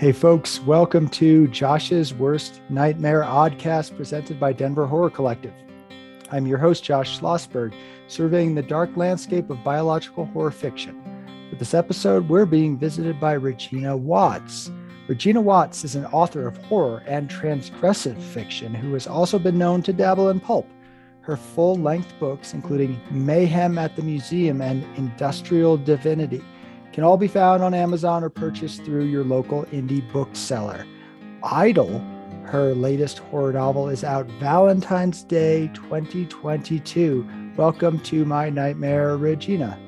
Hey, folks, welcome to Josh's Worst Nightmare Oddcast presented by Denver Horror Collective. I'm your host, Josh Schlossberg, surveying the dark landscape of biological horror fiction. For this episode, we're being visited by Regina Watts. Regina Watts is an author of horror and transgressive fiction who has also been known to dabble in pulp. Her full length books, including Mayhem at the Museum and Industrial Divinity, can all be found on Amazon or purchased through your local indie bookseller. Idol, her latest horror novel, is out Valentine's Day 2022. Welcome to my nightmare, Regina.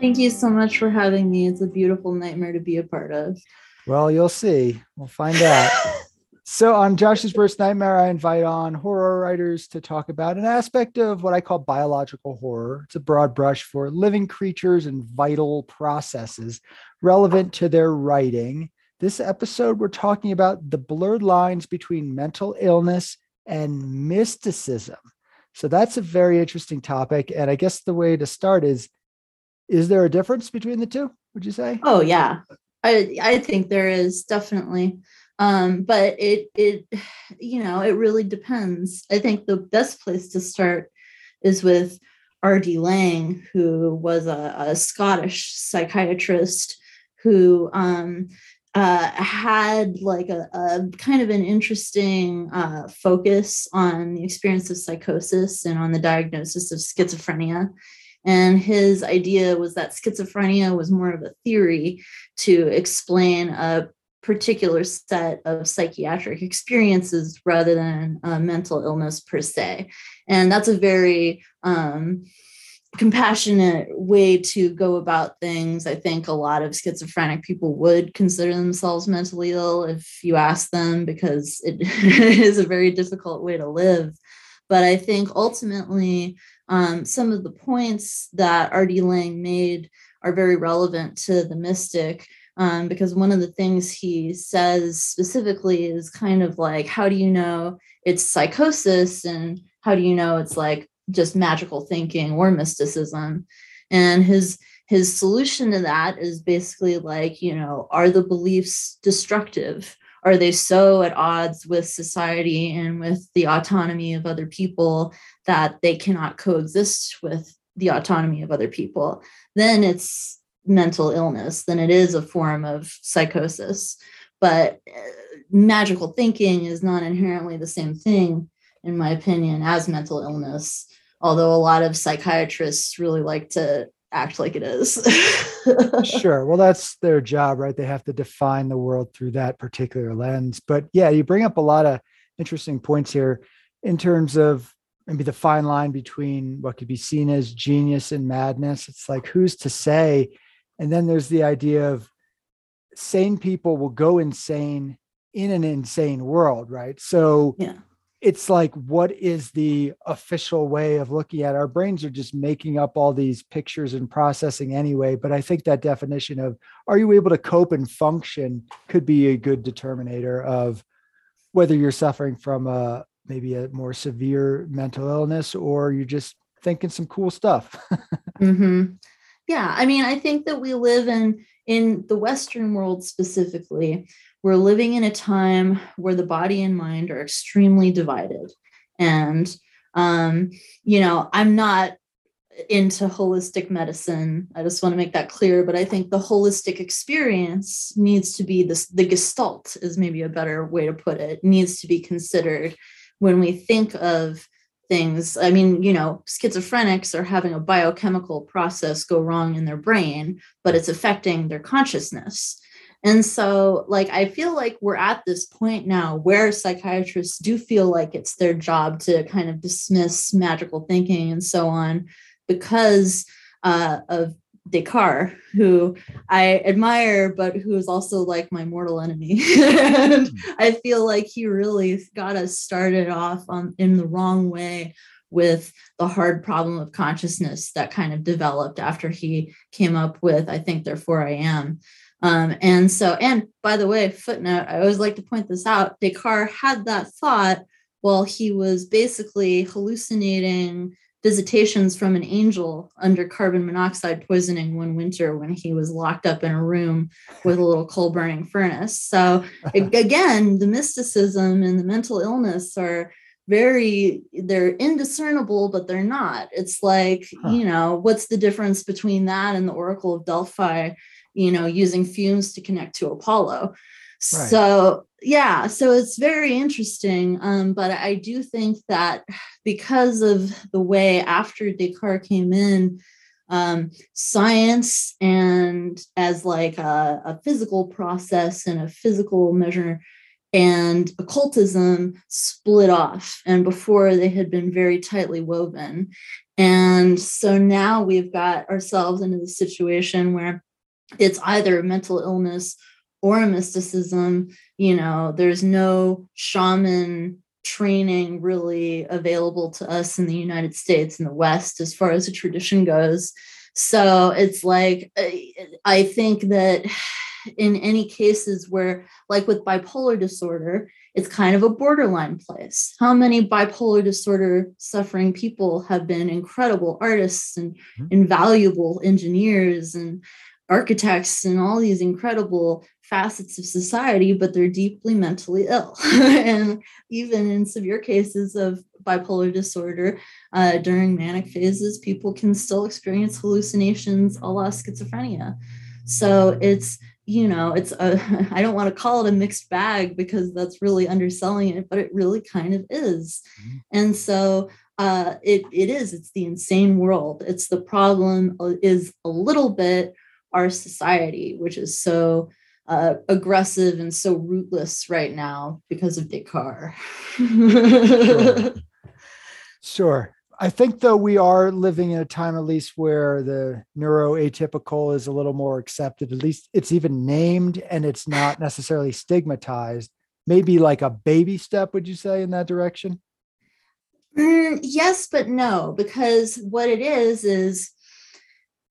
Thank you so much for having me. It's a beautiful nightmare to be a part of. Well, you'll see. We'll find out. So, on Josh's Worst Nightmare, I invite on horror writers to talk about an aspect of what I call biological horror. It's a broad brush for living creatures and vital processes relevant to their writing. This episode, we're talking about the blurred lines between mental illness and mysticism. So, that's a very interesting topic. And I guess the way to start is is there a difference between the two, would you say? Oh, yeah. I, I think there is definitely um, but it it you know it really depends i think the best place to start is with R.D. Laing who was a, a Scottish psychiatrist who um, uh, had like a, a, kind of an interesting uh, focus on the experience of psychosis and on the diagnosis of schizophrenia. And his idea was that schizophrenia was more of a theory to explain a particular set of psychiatric experiences rather than mental illness per se. And that's a very um, compassionate way to go about things. I think a lot of schizophrenic people would consider themselves mentally ill if you ask them, because it is a very difficult way to live. But I think ultimately, um, some of the points that R.D. Laing made are very relevant to the mystic um, because one of the things he says specifically is kind of like, how do you know it's psychosis and how do you know it's like just magical thinking or mysticism? And his his solution to that is basically like, you know, are the beliefs destructive? Are they so at odds with society and with the autonomy of other people that they cannot coexist with the autonomy of other people? Then it's mental illness, than it is a form of psychosis. But uh, magical thinking is not inherently the same thing, in my opinion, as mental illness. Although a lot of psychiatrists really like to act like it is. sure. Well, that's their job, right? They have to define the world through that particular lens. But yeah, you bring up a lot of interesting points here in terms of maybe the fine line between what could be seen as genius and madness. It's like, who's to say and then there's the idea of sane people will go insane in an insane world, right? So yeah. it's like, what is the official way of looking at it? our brains are just making up all these pictures and processing anyway. But I think that definition of are you able to cope and function could be a good determinator of whether you're suffering from a maybe a more severe mental illness or you're just thinking some cool stuff. mm-hmm yeah i mean i think that we live in in the western world specifically. We're living in a time where the body and mind are extremely divided. And um you know i'm not into holistic medicine. I just want to make that clear but i think the holistic experience needs to be this the gestalt is maybe a better way to put it needs to be considered when we think of things. I mean, you know, schizophrenics are having a biochemical process go wrong in their brain, but it's affecting their consciousness. And so, like, I feel like we're at this point now where psychiatrists do feel like it's their job to kind of dismiss magical thinking and so on because uh, of Descartes, who I admire, but who is also like my mortal enemy. and. I feel like he really got us started off on in the wrong way with the hard problem of consciousness that kind of developed after he came up with, I think, therefore I am. Um, and so, and by the way, footnote, I always like to point this out Descartes had that thought while he was basically hallucinating visitations from an angel under carbon monoxide poisoning one winter when he was locked up in a room with a little coal burning furnace. So, again, the mysticism and the mental illness are very they're indiscernible but they're not it's like huh. you know what's the difference between that and the oracle of delphi you know using fumes to connect to apollo right. so yeah so it's very interesting um, but i do think that because of the way after descartes came in um, science and as like a, a physical process and a physical measure and occultism split off and before they had been very tightly woven and so now we've got ourselves into the situation where it's either mental illness or mysticism you know there's no shaman training really available to us in the united states in the west as far as the tradition goes so it's like i think that in any cases where, like with bipolar disorder, it's kind of a borderline place. How many bipolar disorder suffering people have been incredible artists and mm-hmm. invaluable engineers and architects and all these incredible facets of society, but they're deeply mentally ill. and even in severe cases of bipolar disorder, uh, during manic phases, people can still experience hallucinations a la schizophrenia. So it's you know it's a i don't want to call it a mixed bag because that's really underselling it but it really kind of is mm-hmm. and so uh, it, it is it's the insane world it's the problem uh, is a little bit our society which is so uh, aggressive and so rootless right now because of descartes sure. sure I think though we are living in a time at least where the neuroatypical is a little more accepted. At least it's even named and it's not necessarily stigmatized. Maybe like a baby step, would you say, in that direction? Mm, yes, but no, because what it is is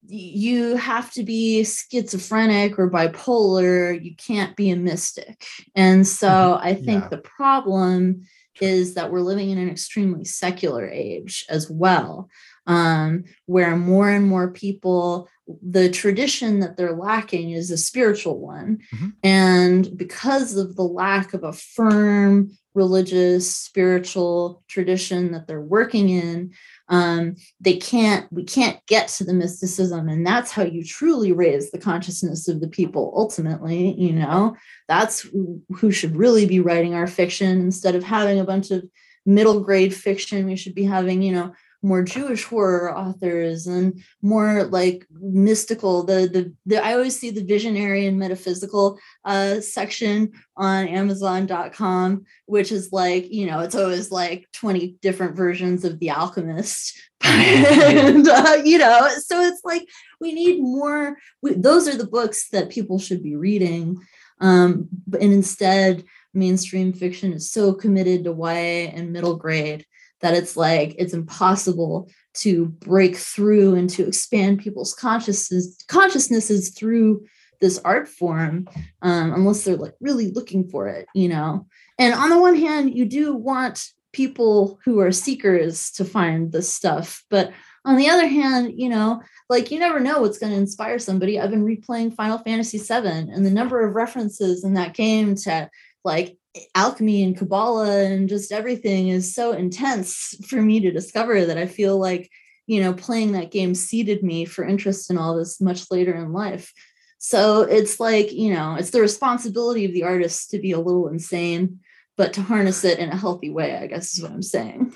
you have to be schizophrenic or bipolar. You can't be a mystic. And so mm-hmm. I think yeah. the problem is that we're living in an extremely secular age as well, um, where more and more people, the tradition that they're lacking is a spiritual one. Mm-hmm. And because of the lack of a firm religious, spiritual tradition that they're working in, um, they can't we can't get to the mysticism and that's how you truly raise the consciousness of the people ultimately you know? That's who should really be writing our fiction. Instead of having a bunch of middle grade fiction we should be having you know more Jewish horror authors and more like mystical. The the, the I always see the visionary and metaphysical uh, section on Amazon.com, which is like you know it's always like twenty different versions of The Alchemist. and uh, you know, so it's like we need more. We, those are the books that people should be reading, um, and instead mainstream fiction is so committed to YA and middle grade that it's like it's impossible to break through and to expand people's consciousness consciousnesses through this art form um, unless they're like really looking for it you know? And on the one hand you do want people who are seekers to find this stuff but on the other hand you know like you never know what's going to inspire somebody. I've been replaying final fantasy 7 and the number of references in that game to like alchemy and kabbalah and just everything is so intense for me to discover that i feel like you know playing that game seeded me for interest in all this much later in life so it's like you know it's the responsibility of the artist to be a little insane but to harness it in a healthy way, I guess is what I'm saying.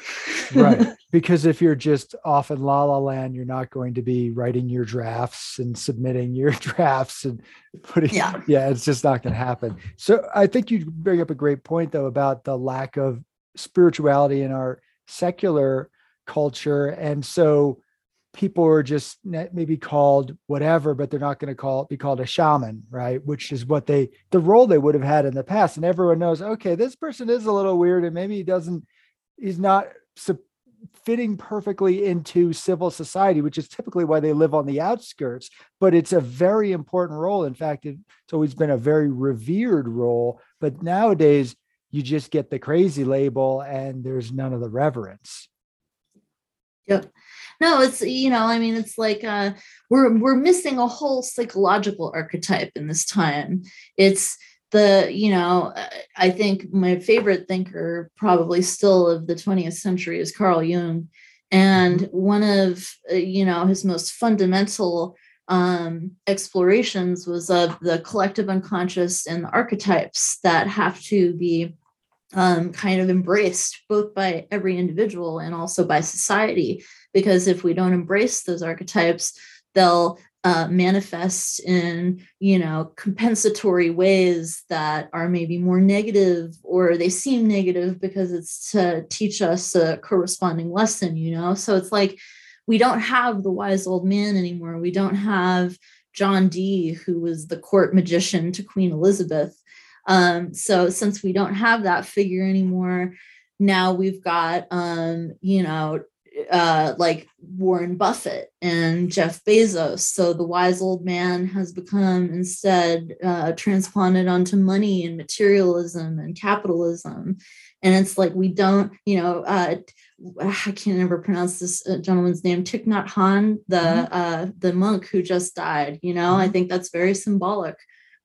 right. Because if you're just off in la la land, you're not going to be writing your drafts and submitting your drafts and putting, yeah, yeah it's just not going to happen. So I think you bring up a great point, though, about the lack of spirituality in our secular culture. And so people are just maybe called whatever, but they're not going to call be called a shaman, right? Which is what they the role they would have had in the past. And everyone knows, okay, this person is a little weird, and maybe he doesn't, he's not fitting perfectly into civil society, which is typically why they live on the outskirts. But it's a very important role. In fact, it's always been a very revered role. But nowadays, you just get the crazy label, and there's none of the reverence. Yep. No, it's you know, I mean, it's like uh, we're we're missing a whole psychological archetype in this time. It's the you know i think my favorite thinker probably still of the 20th century is carl jung and mm-hmm. one of uh, you know his most fundamental um, explorations was of the collective unconscious and the archetypes that have to be um, kind of embraced both by every individual and also by society because if we don't embrace those archetypes they'll uh, manifest in you know compensatory ways that are maybe more negative or they seem negative because it's to teach us a corresponding lesson you know? So it's like we don't have the wise old man anymore. We don't have john dee who was the court magician to queen elizabeth. Um, so since we don't have that figure anymore now we've got um, you know uh, like Warren Buffett and Jeff Bezos. So the wise old man has become instead uh, transplanted onto money and materialism and capitalism. And it's like we don't, you know, uh, I can't ever pronounce this uh, gentleman's name, Thich Nhat Hanh, the mm-hmm. uh, the monk who just died. You know, mm-hmm. I think that's very symbolic.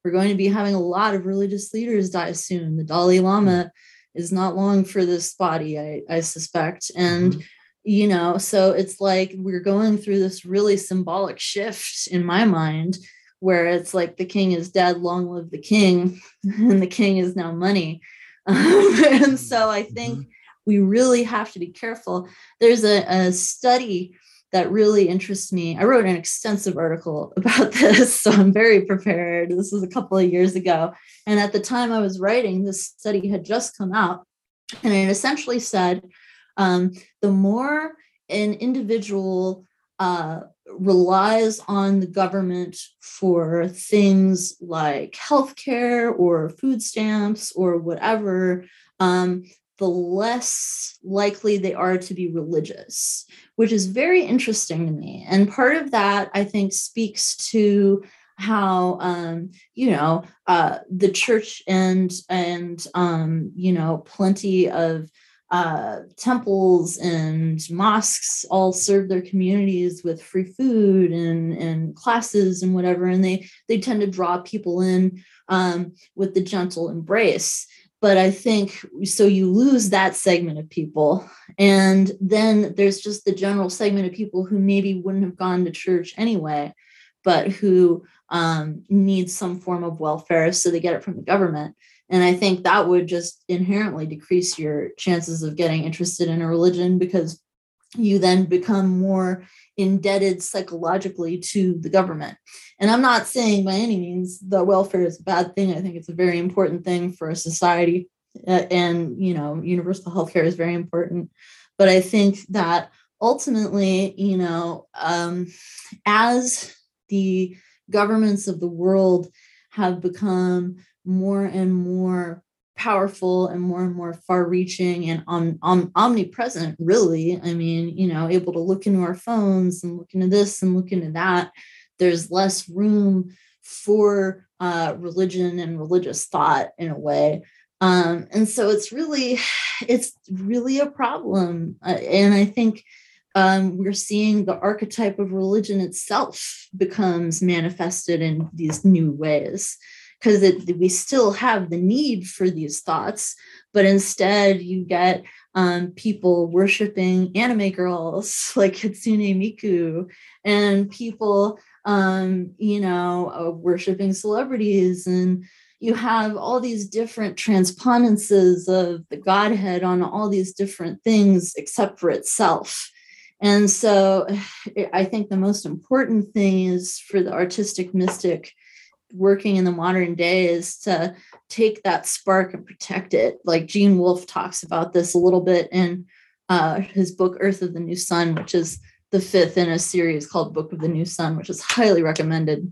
We're going to be having a lot of religious leaders die soon. The Dalai Lama mm-hmm. is not long for this body, I, I suspect, and mm-hmm you know so it's like we're going through this really symbolic shift in my mind where it's like the king is dead long live the king and the king is now money. Um, and so i think mm-hmm. we really have to be careful. There's a, a study that really interests me. I wrote an extensive article about this so i'm very prepared. This was a couple of years ago. And at the time i was writing this study had just come out and it essentially said um, the more an individual uh, relies on the government for things like healthcare or food stamps or whatever, um, the less likely they are to be religious, which is very interesting to me. And part of that, I think, speaks to how um, you know uh, the church and and um, you know plenty of uh, temples and mosques all serve their communities with free food and, and classes and whatever and they they tend to draw people in um, with the gentle embrace. But i think so you lose that segment of people and then there's just the general segment of people who maybe wouldn't have gone to church anyway but who um, need some form of welfare so they get it from the government and I think that would just inherently decrease your chances of getting interested in a religion because you then become more indebted psychologically to the government. And I'm not saying by any means that welfare is a bad thing. I think it's a very important thing for a society. Uh, and, you know, universal healthcare is very important. But I think that ultimately, you know, um, as the governments of the world have become more and more powerful and more and more far reaching and om- om- omnipresent really. I mean you know able to look into our phones and look into this and look into that. There's less room for uh, religion and religious thought in a way. Um, and so it's really it's really a problem. Uh, and i think um, we're seeing the archetype of religion itself becomes manifested in these new ways because we still have the need for these thoughts, but instead you get um, people worshiping anime girls like Hatsune Miku and people, um, you know, uh, worshiping celebrities and you have all these different transpondences of the Godhead on all these different things except for itself. And so I think the most important thing is for the artistic mystic working in the modern day is to take that spark and protect it. Like Gene Wolfe talks about this a little bit in uh, his book Urth of the New Sun, which is the fifth in a series called Book of the New Sun, which is highly recommended.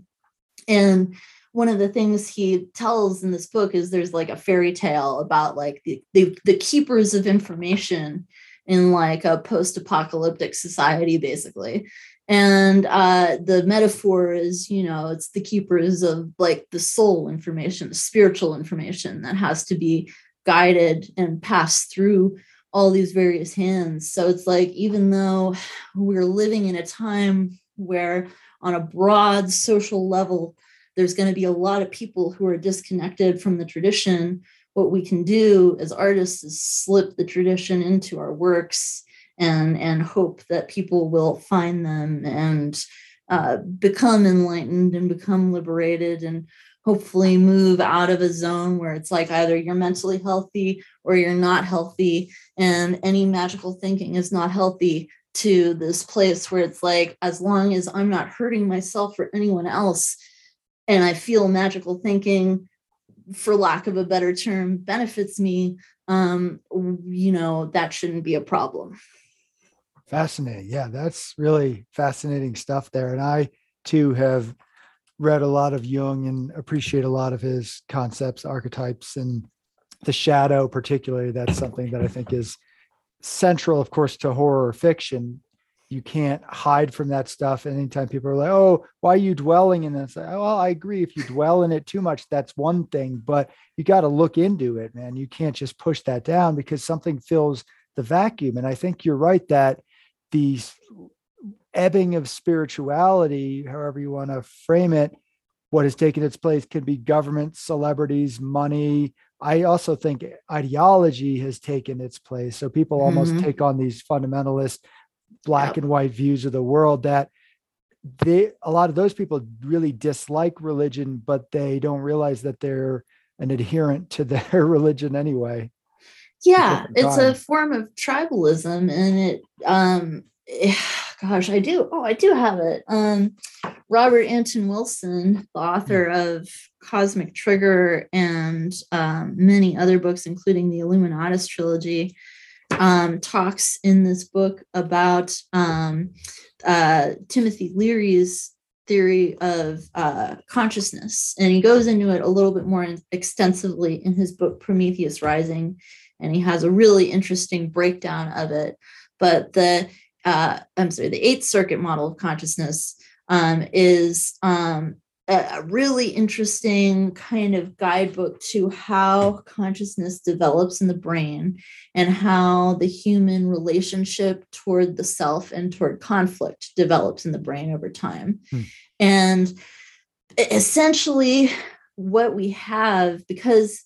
And one of the things he tells in this book is there's like a fairy tale about like the, the, the keepers of information in like a post-apocalyptic society basically and uh, the metaphor is you know it's the keepers of like the soul information the spiritual information that has to be guided and passed through all these various hands. So it's like, even though we're living in a time where, on a broad social level, there's going to be a lot of people who are disconnected from the tradition. What we can do as artists is slip the tradition into our works and and hope that people will find them and uh, become enlightened and become liberated and hopefully move out of a zone where it's like either you're mentally healthy or you're not healthy. And any magical thinking is not healthy to this place where it's like as long as i'm not hurting myself or anyone else and i feel magical thinking for lack of a better term benefits me um you know that shouldn't be a problem fascinating yeah that's really fascinating stuff there and i too have read a lot of Jung and appreciate a lot of his concepts, archetypes, and the shadow, particularly. That's something that I think is central, of course, to horror fiction. You can't hide from that stuff. Anytime people are like, "Oh, why are you dwelling in this?" Well, I agree. If you dwell in it too much, that's one thing, but you got to look into it, man. You can't just push that down because something fills the vacuum. And I think you're right that these ebbing of spirituality, however you want to frame it, what has taken its place could be government, celebrities, money. I also think ideology has taken its place. So people almost mm-hmm. take on these fundamentalist black yep. and white views of the world that they a lot of those people really dislike religion, but they don't realize that they're an adherent to their religion anyway. Yeah, it's a form of tribalism and it um gosh, I do. Oh, I do have it. Um, Robert Anton Wilson, the author hmm. of Cosmic Trigger and um, many other books, including the Illuminatus trilogy, um, talks in this book about um, uh, Timothy Leary's theory of uh, consciousness. And he goes into it a little bit more extensively in his book, Prometheus Rising. And he has a really interesting breakdown of it. But the uh, I'm sorry, the Eighth Circuit model of consciousness um, is um, a really interesting kind of guidebook to how consciousness develops in the brain and how the human relationship toward the self and toward conflict develops in the brain over time. Hmm. And essentially, what we have, because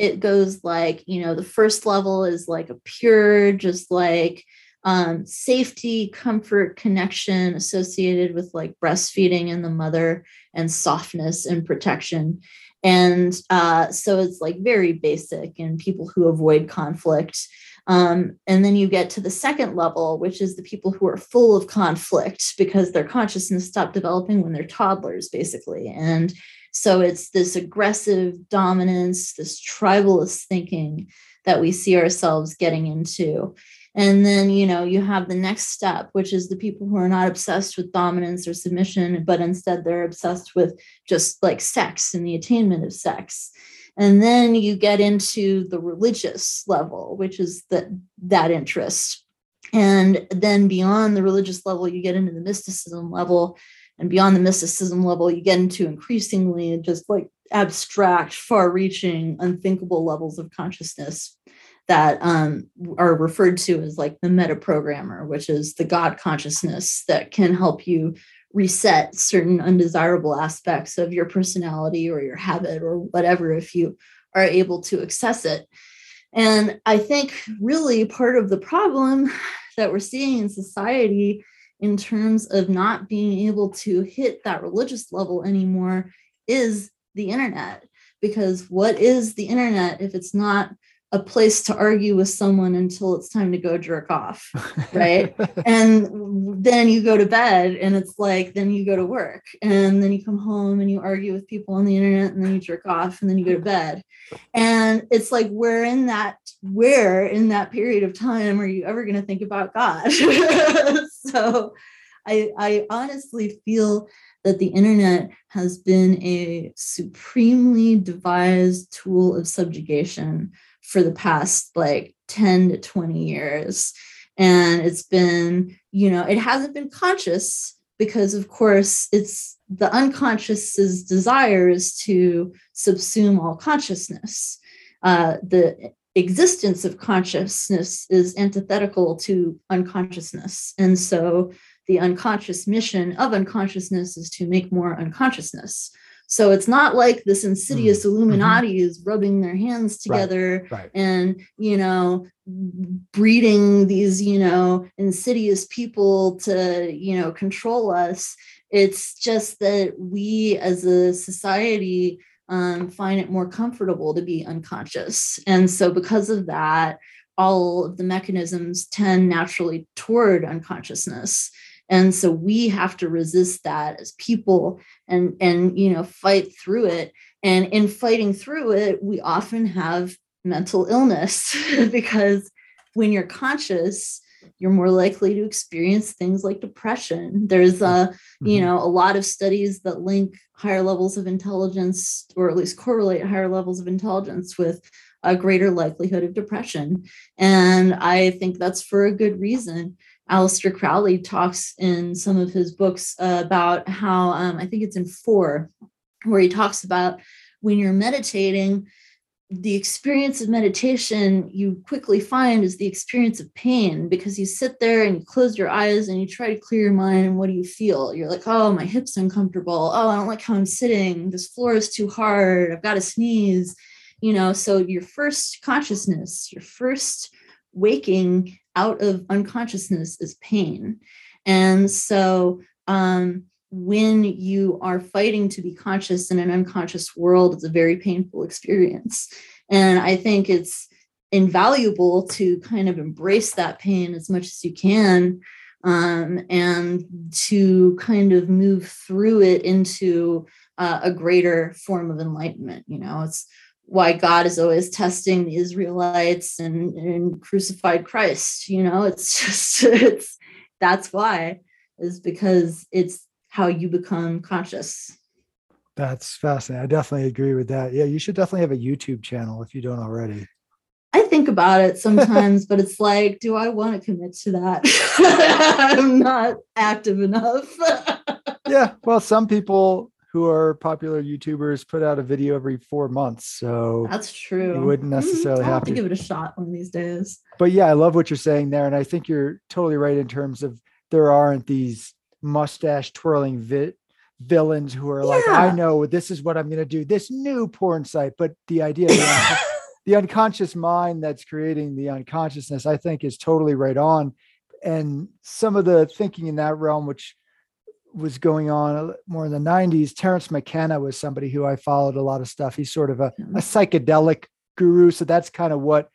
it goes like, you know, the first level is like a pure, just like, um, safety, comfort, connection associated with like breastfeeding and the mother, and softness and protection. And uh, so it's like very basic and people who avoid conflict. Um, and then you get to the second level, which is the people who are full of conflict because their consciousness stopped developing when they're toddlers, basically. And so it's this aggressive dominance, this tribalist thinking that we see ourselves getting into. And then, you know, you have the next step, which is the people who are not obsessed with dominance or submission, but instead they're obsessed with just like sex and the attainment of sex. And then you get into the religious level, which is that that interest. And then beyond the religious level, you get into the mysticism level. And beyond the mysticism level, you get into increasingly just like abstract, far reaching, unthinkable levels of consciousness that um, are referred to as like the meta programmer, which is the God consciousness that can help you reset certain undesirable aspects of your personality or your habit or whatever if you are able to access it. And I think really part of the problem that we're seeing in society in terms of not being able to hit that religious level anymore is the internet. Because what is the internet if it's not a place to argue with someone until it's time to go jerk off right? And then you go to bed and it's like then you go to work and then you come home and you argue with people on the internet and then you jerk off and then you go to bed. And it's like where in that where in that period of time are you ever going to think about god so i i honestly feel that the internet has been a supremely devised tool of subjugation for the past like 10 to 20 years. And it's been, you know, it hasn't been conscious because, of course, it's the unconscious's desire is to subsume all consciousness. Uh, the existence of consciousness is antithetical to unconsciousness. And so the unconscious mission of unconsciousness is to make more unconsciousness. So it's not like this insidious mm-hmm. Illuminati is rubbing their hands together right, right. and, you know, breeding these, you know, insidious people to, you know, control us. It's just that we as a society um, find it more comfortable to be unconscious. And so, because of that, all of the mechanisms tend naturally toward unconsciousness and so we have to resist that as people and and you know fight through it and in fighting through it we often have mental illness because when you're conscious you're more likely to experience things like depression. There's a you mm-hmm. know a lot of studies that link higher levels of intelligence or at least correlate higher levels of intelligence with a greater likelihood of depression. And i think that's for a good reason. Aleister Crowley talks in some of his books about how um, I think it's in four, where he talks about when you're meditating, the experience of meditation you quickly find is the experience of pain because you sit there and you close your eyes and you try to clear your mind and what do you feel? You're like oh my hips uncomfortable. Oh i don't like how i'm sitting. This floor is too hard. I've got to sneeze. You know so your first consciousness your first waking out of unconsciousness is pain. And so um, when you are fighting to be conscious in an unconscious world, it's a very painful experience. And I think it's invaluable to kind of embrace that pain as much as you can um, and to kind of move through it into uh, a greater form of enlightenment. You know, it's why God is always testing the Israelites and, and crucified Christ. You know, it's just it's that's why is because it's how you become conscious. That's fascinating. I definitely agree with that. Yeah, you should definitely have a YouTube channel if you don't already. I think about it sometimes, but it's like, do I want to commit to that? I'm not active enough. yeah, well, some people who are popular YouTubers put out a video every four months. So that's true. You wouldn't mm-hmm. necessarily have, have to give it a shot one of these days. But yeah, I love what you're saying there. And I think you're totally right in terms of there aren't these mustache twirling vi- villains who are yeah. like, I know this is what I'm going to do, this new porn site. But the idea of the, the unconscious mind that's creating the unconsciousness, I think is totally right on. And some of the thinking in that realm, which was going on more in the 90s terence mckenna was somebody who i followed a lot of stuff he's sort of a, hmm. a psychedelic guru so that's kind of what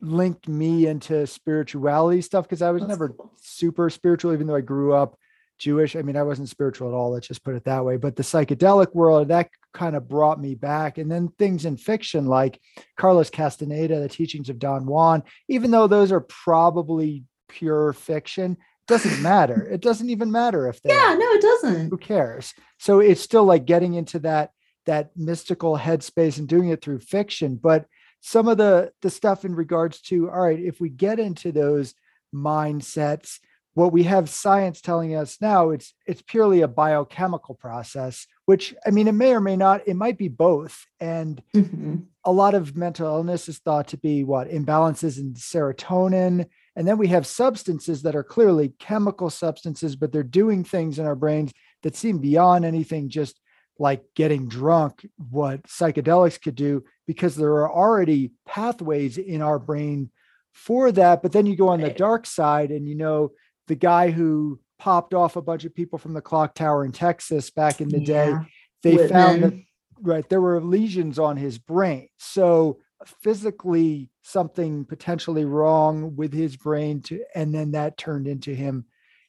linked me into spirituality stuff because i was never super spiritual even though i grew up jewish i mean i wasn't spiritual at all let's just put it that way but the psychedelic world that kind of brought me back and then things in fiction like carlos castaneda the teachings of don juan even though those are probably pure fiction doesn't matter. It doesn't even matter if they Yeah, no, it doesn't. Who cares? So it's still like getting into that that mystical headspace and doing it through fiction. But some of the the stuff in regards to all right, if we get into those mindsets, what we have science telling us now, it's it's purely a biochemical process, which I mean, it may or may not, it might be both. And mm-hmm. a lot of mental illness is thought to be what imbalances in serotonin and then we have substances that are clearly chemical substances, but they're doing things in our brains that seem beyond anything just like getting drunk, what psychedelics could do, because there are already pathways in our brain for that. But then you go on the dark side, and you know, the guy who popped off a bunch of people from the clock tower in Texas back in the yeah. day, they Whitman. found that right there were lesions on his brain. So physically something potentially wrong with his brain to and then that turned into him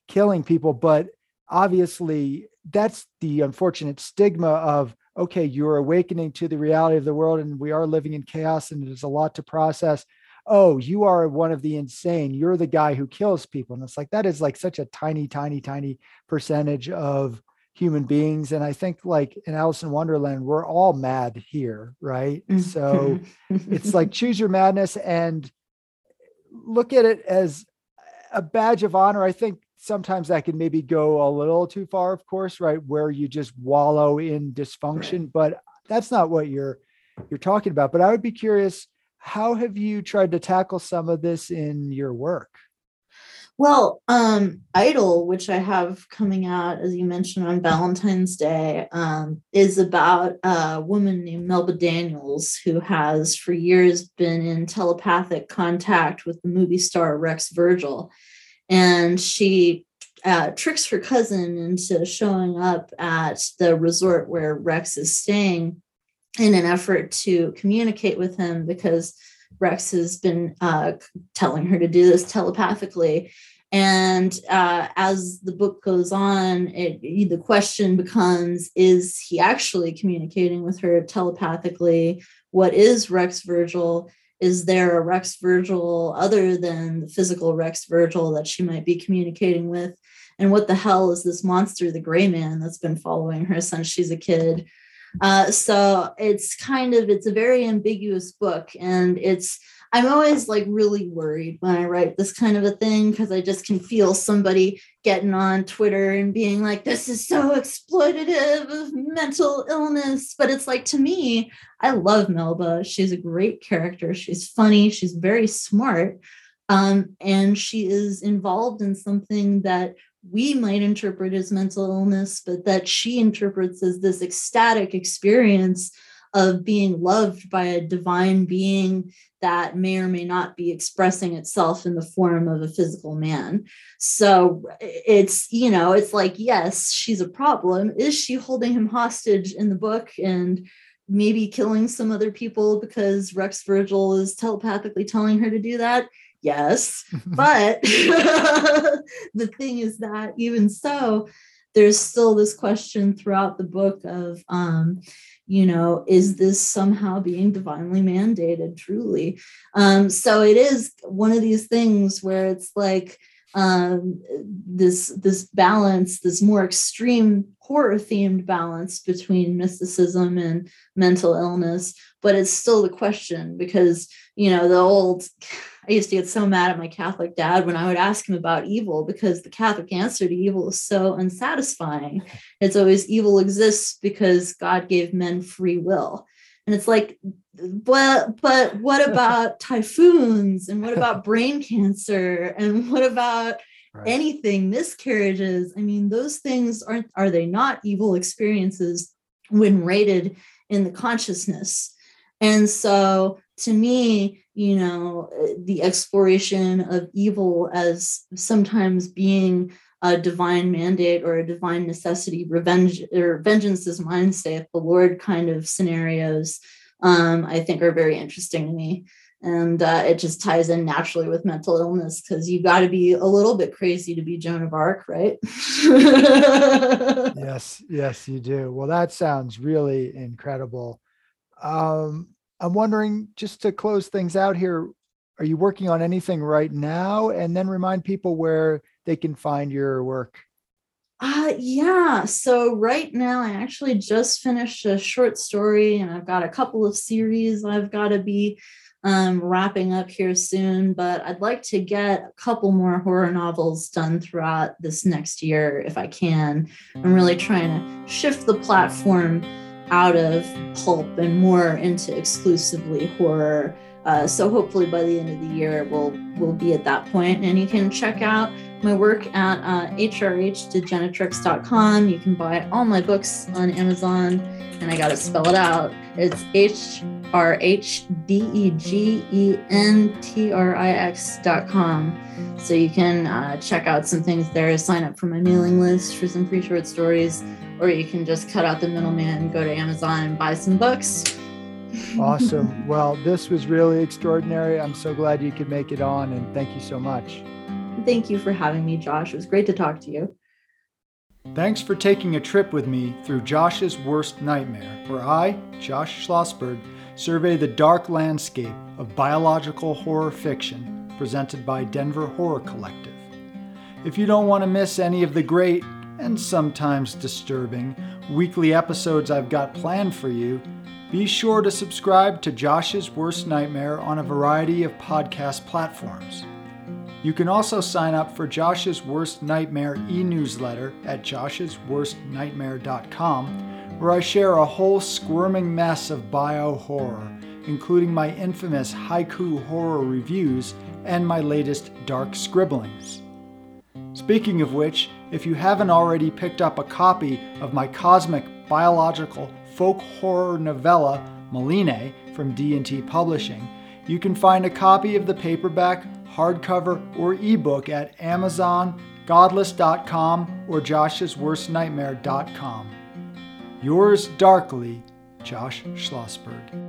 killing people but obviously that's the unfortunate stigma of okay you're awakening to the reality of the world and we are living in chaos and there's a lot to process oh you are one of the insane you're the guy who kills people and it's like that is like such a tiny tiny tiny percentage of human beings. And I think like in Alice in Wonderland, we're all mad here, right? So it's like choose your madness and look at it as a badge of honor. I think sometimes that can maybe go a little too far, of course, right? Where you just wallow in dysfunction, but that's not what you're you're talking about. But I would be curious how have you tried to tackle some of this in your work? Well, um, Idol, which I have coming out, as you mentioned, on Valentine's Day, um, is about a woman named Melba Daniels who has for years been in telepathic contact with the movie star Rex Virgil. And she uh, tricks her cousin into showing up at the resort where Rex is staying in an effort to communicate with him because Rex has been uh, telling her to do this telepathically. And uh, as the book goes on, it, the question becomes Is he actually communicating with her telepathically? What is Rex Virgil? Is there a Rex Virgil other than the physical Rex Virgil that she might be communicating with? And what the hell is this monster, the gray man, that's been following her since she's a kid? Uh, so it's kind of it's a very ambiguous book, and it's I'm always like really worried when I write this kind of a thing because I just can feel somebody getting on Twitter and being like, this is so exploitative of mental illness. But it's like, to me, I love Melba. She's a great character. She's funny. She's very smart. Um, and she is involved in something that we might interpret as mental illness, but that she interprets as this ecstatic experience of being loved by a divine being that may or may not be expressing itself in the form of a physical man. So it's, you know, it's like, yes, she's a problem. Is she holding him hostage in the book and maybe killing some other people because Rex Virgil is telepathically telling her to do that? yes but the thing is that even so there's still this question throughout the book of um, you know is this somehow being divinely mandated truly um, so it is one of these things where it's like um, this this balance this more extreme horror themed balance between mysticism and mental illness but it's still the question because you know the old I used to get so mad at my Catholic dad when I would ask him about evil because the Catholic answer to evil is so unsatisfying. It's always evil exists because God gave men free will. And it's like, but but what about typhoons and what about brain cancer and what about right. anything miscarriages? I mean, those things aren't are they not evil experiences when rated in the consciousness? And so to me, you know, the exploration of evil as sometimes being a divine mandate or a divine necessity, revenge or vengeance is mine, saith the Lord kind of scenarios, um, I think are very interesting to me. And uh, it just ties in naturally with mental illness because you got to be a little bit crazy to be Joan of Arc, right? yes, yes, you do. Well, that sounds really incredible. Um, I'm wondering, just to close things out here, are you working on anything right now? And then remind people where they can find your work. Uh, yeah. So right now, I actually just finished a short story, and I've got a couple of series I've got to be um, wrapping up here soon. But I'd like to get a couple more horror novels done throughout this next year if I can. I'm really trying to shift the platform out of pulp and more into exclusively horror. Uh, so hopefully by the end of the year we'll we'll be at that point and you can check out my work at uh, you can buy all my books on amazon and i gotta spell it out it's h-r-h-d-e-g-e-n-t-r-i-x.com so you can uh, check out some things there sign up for my mailing list for some free short stories or you can just cut out the middleman, go to Amazon and buy some books. awesome. Well, this was really extraordinary. I'm so glad you could make it on, and thank you so much. Thank you for having me, Josh. It was great to talk to you. Thanks for taking a trip with me through Josh's worst nightmare, where I, Josh Schlossberg, survey the dark landscape of biological horror fiction presented by Denver Horror Collective. If you don't want to miss any of the great and sometimes disturbing weekly episodes I've got planned for you, be sure to subscribe to Josh's Worst Nightmare on a variety of podcast platforms. You can also sign up for Josh's Worst Nightmare e newsletter at joshsworstnightmare.com, where I share a whole squirming mess of bio horror including my infamous haiku horror reviews and my latest dark scribblings. Speaking of which, if you haven't already picked up a copy of my cosmic biological folk horror novella Maline from D&T Publishing, you can find a copy of the paperback, hardcover, or ebook at Amazon, godless.com, or joshsworstnightmare.com. Yours darkly, Josh Schlossberg.